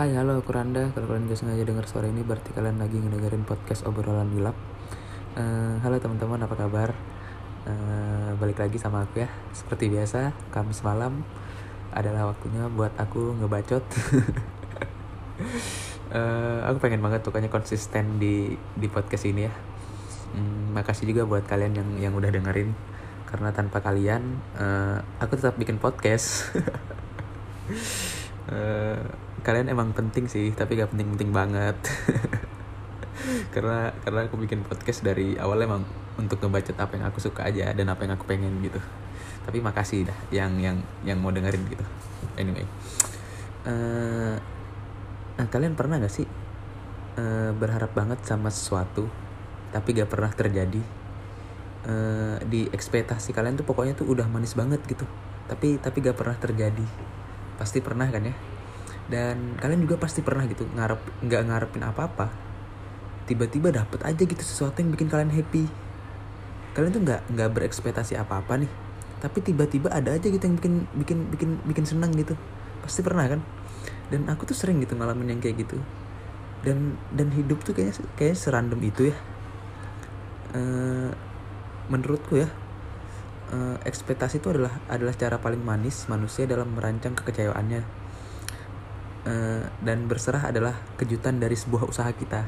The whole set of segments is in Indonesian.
Hai, halo, aku Randa. Kalau kalian gak sengaja dengar suara ini, berarti kalian lagi ngedengerin podcast obrolan gelap. Eh, halo teman-teman, apa kabar? Eh, balik lagi sama aku ya. Seperti biasa, Kamis malam adalah waktunya buat aku ngebacot. Eh, aku pengen banget pokoknya konsisten di di podcast ini ya. Hmm, makasih juga buat kalian yang yang udah dengerin. Karena tanpa kalian, eh, aku tetap bikin podcast. Eh, kalian emang penting sih tapi gak penting-penting banget. Karena karena aku bikin podcast dari awal emang untuk ngebaca apa yang aku suka aja dan apa yang aku pengen gitu. Tapi makasih dah yang yang yang mau dengerin gitu. Anyway. Eh nah, kalian pernah gak sih eh, berharap banget sama sesuatu tapi gak pernah terjadi? Eh, di ekspektasi kalian tuh pokoknya tuh udah manis banget gitu. Tapi tapi gak pernah terjadi. Pasti pernah kan ya dan kalian juga pasti pernah gitu ngarep nggak ngarepin apa-apa. Tiba-tiba dapet aja gitu sesuatu yang bikin kalian happy. Kalian tuh nggak nggak berekspektasi apa-apa nih. Tapi tiba-tiba ada aja gitu yang bikin bikin bikin bikin senang gitu. Pasti pernah kan? Dan aku tuh sering gitu ngalamin yang kayak gitu. Dan dan hidup tuh kayaknya kayak serandom itu ya. Eh, menurutku ya eh, ekspektasi itu adalah adalah cara paling manis manusia dalam merancang kekecewaannya Eh, dan berserah adalah kejutan dari sebuah usaha kita.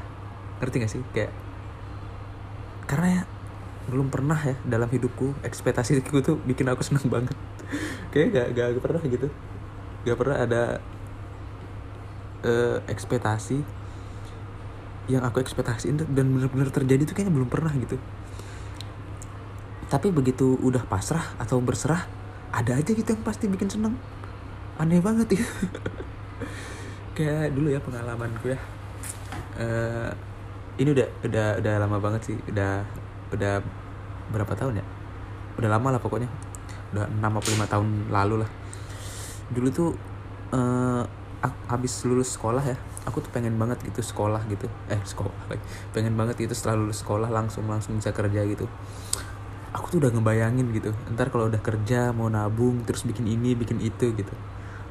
Ngerti gak sih? Kayak karena ya belum pernah ya dalam hidupku ekspektasi itu tuh bikin aku seneng banget. Kayak gak, gak, pernah gitu. Gak pernah ada eh, ekspektasi yang aku ekspektasiin dan bener-bener terjadi tuh kayaknya belum pernah gitu. Tapi begitu udah pasrah atau berserah ada aja gitu yang pasti bikin seneng. Aneh banget ya kayak dulu ya pengalamanku ya. Eh, ini udah udah udah lama banget sih. Udah udah berapa tahun ya? Udah lama lah pokoknya. Udah 6 atau 5 tahun lalu lah. Dulu tuh ak- habis lulus sekolah ya aku tuh pengen banget gitu sekolah gitu. Eh sekolah pengen banget gitu setelah lulus sekolah langsung langsung bisa kerja gitu. Aku tuh udah ngebayangin gitu. Ntar kalau udah kerja mau nabung terus bikin ini bikin itu gitu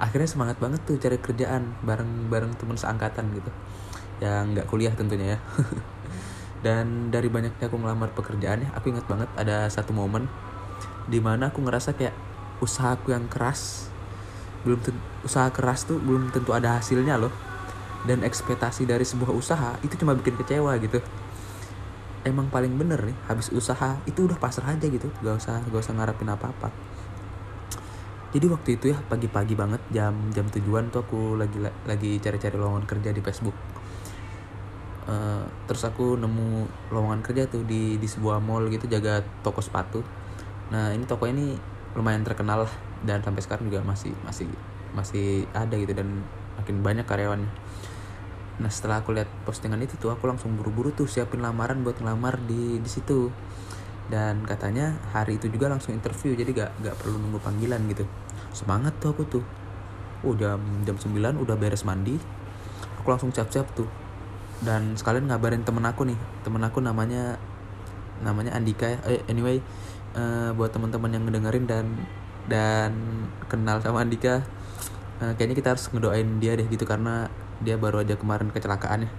akhirnya semangat banget tuh cari kerjaan bareng bareng temen seangkatan gitu. Yang nggak kuliah tentunya ya. Dan dari banyaknya aku ngelamar pekerjaan ya aku ingat banget ada satu momen di mana aku ngerasa kayak usahaku yang keras belum usaha keras tuh belum tentu ada hasilnya loh. Dan ekspektasi dari sebuah usaha itu cuma bikin kecewa gitu. Emang paling bener nih habis usaha itu udah pasrah aja gitu. Gak usah gak usah ngarepin apa apa jadi waktu itu ya pagi-pagi banget jam jam tujuan tuh aku lagi lagi cari-cari lowongan kerja di Facebook. Eh, terus aku nemu lowongan kerja tuh di di sebuah mall gitu jaga toko sepatu. Nah ini toko ini lumayan terkenal lah dan sampai sekarang juga masih masih masih ada gitu dan makin banyak karyawannya. Nah setelah aku lihat postingan itu tuh aku langsung buru-buru tuh siapin lamaran buat ngelamar di di situ dan katanya hari itu juga langsung interview jadi gak gak perlu nunggu panggilan gitu. Semangat tuh aku tuh. Oh jam jam 9 udah beres mandi. Aku langsung siap-siap tuh. Dan sekalian ngabarin temen aku nih. Temen aku namanya namanya Andika ya. Eh, anyway eh, buat teman-teman yang ngedengerin dan dan kenal sama Andika eh, kayaknya kita harus ngedoain dia deh gitu karena dia baru aja kemarin kecelakaan ya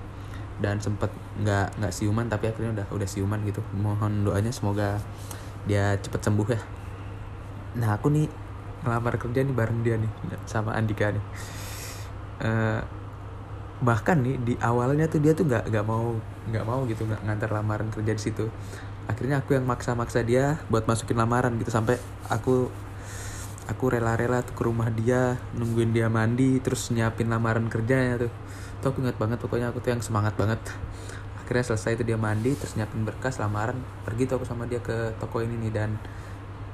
dan sempet nggak nggak siuman tapi akhirnya udah udah siuman gitu. Mohon doanya semoga dia cepet sembuh ya. Nah aku nih ngelamar kerja nih bareng dia nih sama Andika nih. Eh, bahkan nih di awalnya tuh dia tuh nggak nggak mau nggak mau gitu nggak ngantar lamaran kerja di situ. Akhirnya aku yang maksa-maksa dia buat masukin lamaran gitu sampai aku aku rela-rela tuh ke rumah dia nungguin dia mandi terus nyiapin lamaran kerjanya tuh. Tuh aku ingat banget pokoknya aku tuh yang semangat banget. Akhirnya selesai itu dia mandi terus nyiapin berkas lamaran. Pergi tuh aku sama dia ke toko ini nih dan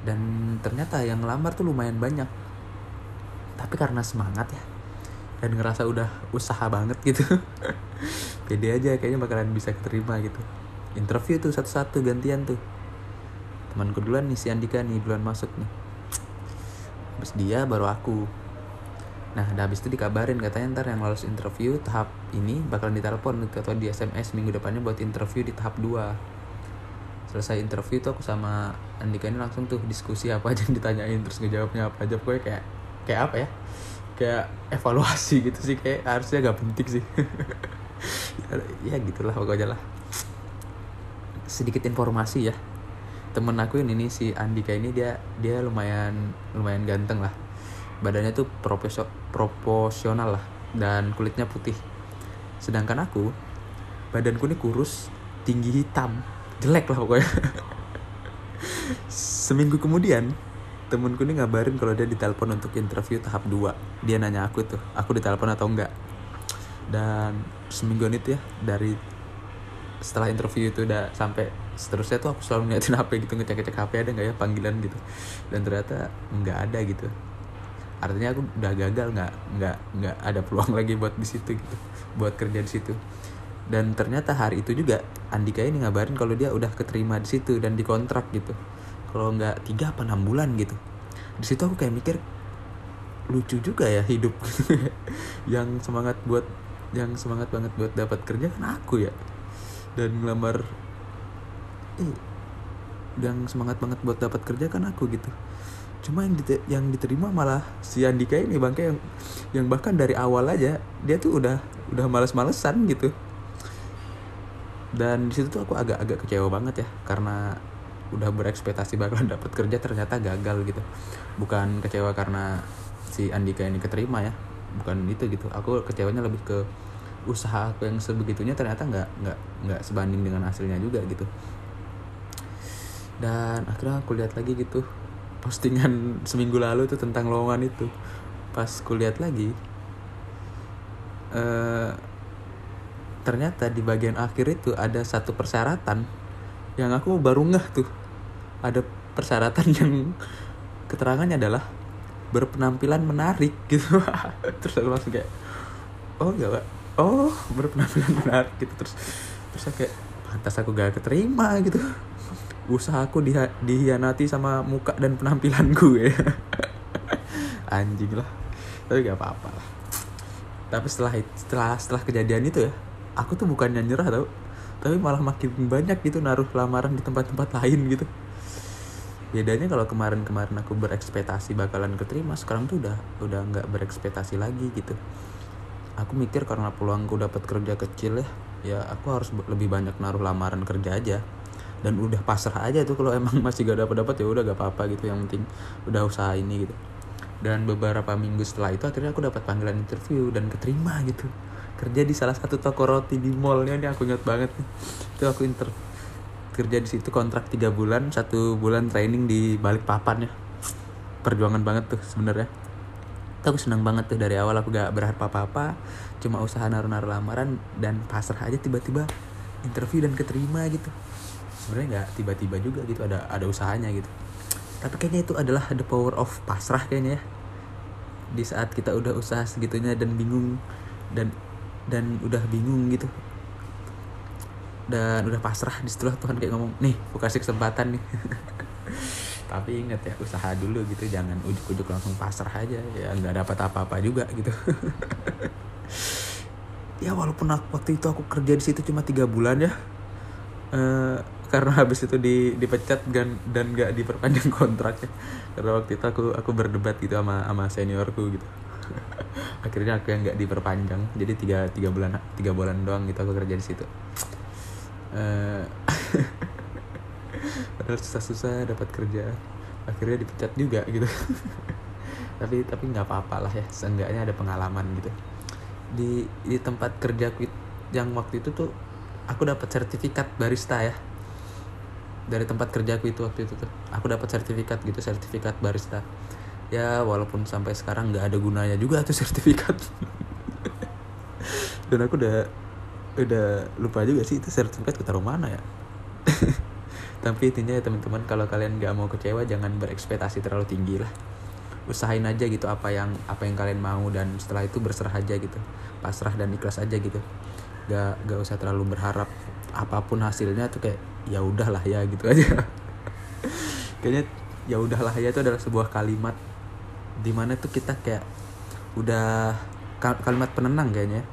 dan ternyata yang ngelamar tuh lumayan banyak. Tapi karena semangat ya dan ngerasa udah usaha banget gitu. Pede aja kayaknya bakalan bisa keterima gitu. Interview tuh satu-satu gantian tuh. Temanku duluan nih si Andika nih duluan masuk nih habis dia baru aku. Nah udah habis itu dikabarin katanya ntar yang lolos interview tahap ini bakalan ditelepon atau di SMS minggu depannya buat interview di tahap 2 selesai interview tuh aku sama Andika ini langsung tuh diskusi apa aja yang ditanyain terus ngejawabnya apa aja. Pokoknya kayak kayak apa ya? Kayak evaluasi gitu sih kayak harusnya gak penting sih. Ya gitulah pokoknya lah. Sedikit informasi ya temen aku ini nih si Andika ini dia dia lumayan lumayan ganteng lah. Badannya tuh proporsional lah dan kulitnya putih. Sedangkan aku badanku ini kurus tinggi hitam. Jelek lah pokoknya. Seminggu kemudian temenku ini ngabarin kalau dia ditelepon untuk interview tahap 2 dia nanya aku tuh aku ditelepon atau enggak? Dan semingguan itu ya dari setelah interview itu udah sampai seterusnya tuh aku selalu ngeliatin HP gitu ngecek-ngecek HP ada nggak ya panggilan gitu. Dan ternyata nggak ada gitu. Artinya aku udah gagal nggak nggak nggak ada peluang lagi buat di situ gitu buat kerja di situ. Dan ternyata hari itu juga Andika ini ngabarin kalau dia udah keterima di situ dan dikontrak gitu. Kalau nggak tiga apa enam bulan gitu. Di situ aku kayak mikir lucu juga ya hidup yang semangat buat yang semangat banget buat dapat kerja kan aku ya. Dan ngelamar eh, yang semangat banget buat dapat kerja kan aku gitu. Cuma yang diter yang diterima malah si Andika ini bangke yang yang bahkan dari awal aja dia tuh udah udah males-malesan gitu. Dan di situ tuh aku agak-agak kecewa banget ya karena udah berekspektasi bakalan dapat kerja ternyata gagal gitu. Bukan kecewa karena si Andika ini keterima ya bukan itu gitu. Aku kecewanya lebih ke usaha aku yang sebegitunya ternyata nggak nggak nggak sebanding dengan hasilnya juga gitu dan akhirnya aku lihat lagi gitu postingan seminggu lalu itu tentang lowongan itu. Pas kulihat lagi eh, ternyata di bagian akhir itu ada satu persyaratan yang aku baru ngeh tuh. Ada persyaratan yang keterangannya adalah berpenampilan menarik gitu. Terus aku langsung kayak oh ya pak. Oh berpenampilan menarik. Gitu. Terus terus aku kayak pantas aku gak keterima gitu usahaku di dihianati sama muka dan penampilanku ya. Anjing lah. Tapi gak apa-apa lah. Tapi setelah setelah setelah kejadian itu ya aku tuh bukannya nyerah tau. Tapi malah makin banyak gitu naruh lamaran di tempat-tempat lain gitu. Bedanya kalau kemarin-kemarin aku berekspektasi bakalan keterima sekarang tuh udah udah nggak berekspektasi lagi gitu. Aku mikir karena peluangku dapat kerja kecil ya ya aku harus lebih banyak naruh lamaran kerja aja dan udah pasrah aja tuh kalau emang masih gak dapat dapat ya udah gak apa-apa gitu yang penting udah usaha ini gitu. Dan beberapa minggu setelah itu akhirnya aku dapat panggilan interview dan keterima gitu. Kerja di salah satu toko roti di mallnya ini aku ingat banget nih. Itu aku inter kerja di situ kontrak tiga bulan satu bulan training di balik papan ya perjuangan banget tuh sebenarnya. Aku senang banget tuh dari awal aku gak berharap apa-apa cuma usaha naruh-naruh lamaran dan pasrah aja tiba-tiba interview dan keterima gitu sebenarnya nggak tiba-tiba juga gitu ada ada usahanya gitu. Tapi kayaknya itu adalah the power of pasrah kayaknya ya. Di saat kita udah usaha segitunya dan bingung dan dan udah bingung gitu. Dan udah pasrah di setelah Tuhan kayak ngomong nih aku kasih kesempatan nih. Tapi inget ya usaha dulu gitu jangan ujuk-ujuk langsung pasrah aja ya nggak dapat apa-apa juga gitu. Ya walaupun aku, waktu itu aku kerja di situ cuma tiga bulan ya uh, karena habis itu di dipecat dan dan gak diperpanjang kontraknya. Karena waktu itu aku aku berdebat gitu sama sama seniorku gitu. Akhirnya aku yang nggak diperpanjang. Jadi tiga tiga bulan tiga bulan doang gitu aku kerja di situ. Padahal susah-susah dapat kerja. Akhirnya dipecat juga gitu. Tapi tapi nggak apa-apa lah ya. Seenggaknya ada pengalaman gitu. Di di tempat kerjaku yang waktu itu tuh aku dapat sertifikat barista ya dari tempat kerjaku itu waktu itu tuh aku dapat sertifikat gitu sertifikat barista. Ya walaupun sampai sekarang nggak ada gunanya juga tuh sertifikat. Dan aku udah udah lupa juga sih itu sertifikat taruh mana ya. Tapi intinya ya teman-teman kalau kalian nggak mau kecewa jangan berekspektasi terlalu tinggi lah. Usahain aja gitu apa yang apa yang kalian mau dan setelah itu berserah aja gitu. Pasrah dan ikhlas aja gitu. Gak gak usah terlalu berharap apa pun hasilnya tuh kayak ya udahlah ya gitu aja. Kayaknya ya udahlah ya itu adalah sebuah kalimat di mana tuh kita kayak udah kalimat penenang kayaknya.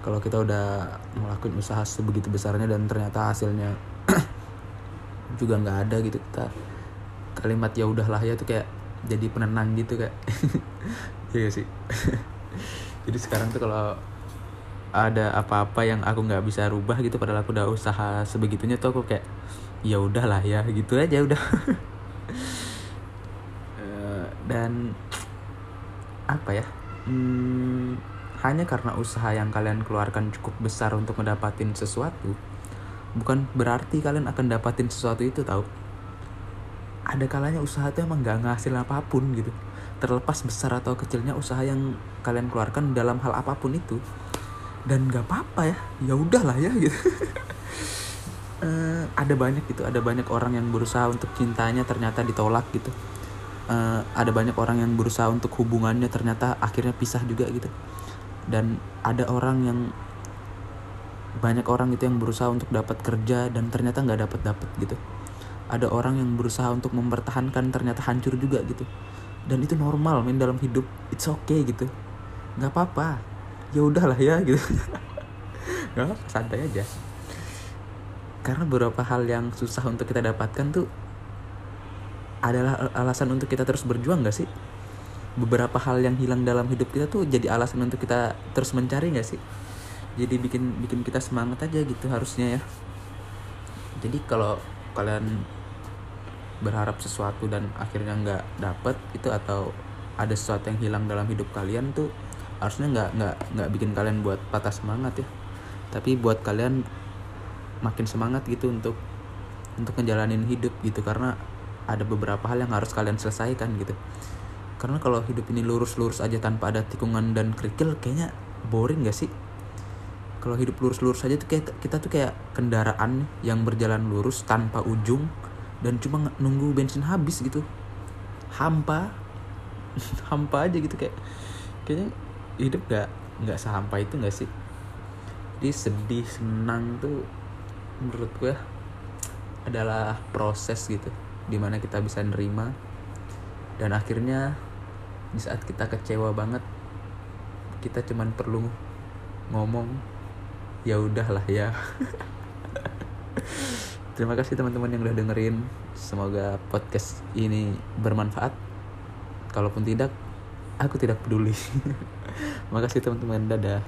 Kalau kita udah ngelakuin usaha sebegitu besarnya dan ternyata hasilnya juga nggak ada gitu kita kalimat ya udahlah ya tuh kayak jadi penenang gitu kayak. Iya sih? Jadi sekarang tuh kalau ada apa-apa yang aku nggak bisa rubah gitu padahal aku udah usaha sebegitunya tuh aku kayak ya udahlah ya gitu aja udah. Eh, dan apa ya hmm, hanya karena usaha yang kalian keluarkan cukup besar untuk mendapatkan sesuatu bukan berarti kalian akan dapatin sesuatu itu tahu ada kalanya usaha itu emang nggak ngasil apa pun gitu. Terlepas besar atau kecilnya usaha yang kalian keluarkan dalam hal apa pun itu dan nggak apa-apa ya ya udahlah ya gitu. Eh, ada banyak gitu ada banyak orang yang berusaha untuk cintanya ternyata ditolak gitu. Eh, ada banyak orang yang berusaha untuk hubungannya ternyata akhirnya pisah juga gitu. Dan ada orang yang banyak orang itu yang berusaha untuk dapat kerja dan ternyata nggak dapat dapat gitu. Ada orang yang berusaha untuk mempertahankan ternyata hancur juga gitu. Dan itu normal main dalam hidup. It's okay gitu. Nggak apa-apa ya udahlah ya gitu. Nggak santai aja. Karena beberapa hal yang susah untuk kita dapatkan tuh adalah alasan untuk kita terus berjuang gak sih? Beberapa hal yang hilang dalam hidup kita tuh jadi alasan untuk kita terus mencari gak sih? Jadi bikin bikin kita semangat aja gitu harusnya ya. Jadi kalau kalian berharap sesuatu dan akhirnya nggak dapet itu atau ada sesuatu yang hilang dalam hidup kalian tuh harusnya nggak nggak nggak bikin kalian buat patah semangat ya. Tapi buat kalian makin semangat gitu untuk untuk ngejalanin hidup gitu. Karena ada beberapa hal yang harus kalian selesaikan gitu. Karena kalau hidup ini lurus-lurus aja tanpa ada tikungan dan kerikil kayaknya boring gak sih? Kalau hidup lurus-lurus aja tuh kayak kita tuh kayak kendaraan yang berjalan lurus tanpa ujung dan cuma nunggu bensin habis gitu. Hampa hampa aja gitu kayak. Kayaknya hidup gak nggak sehampa itu gak sih? Jadi sedih senang tuh menurut gue adalah proses gitu di mana kita bisa nerima dan akhirnya di saat kita kecewa banget kita cuman perlu ngomong ya udahlah ya. Terima kasih teman-teman yang udah dengerin. Semoga podcast ini bermanfaat. Kalaupun tidak aku tidak peduli makasih teman-teman. Dadah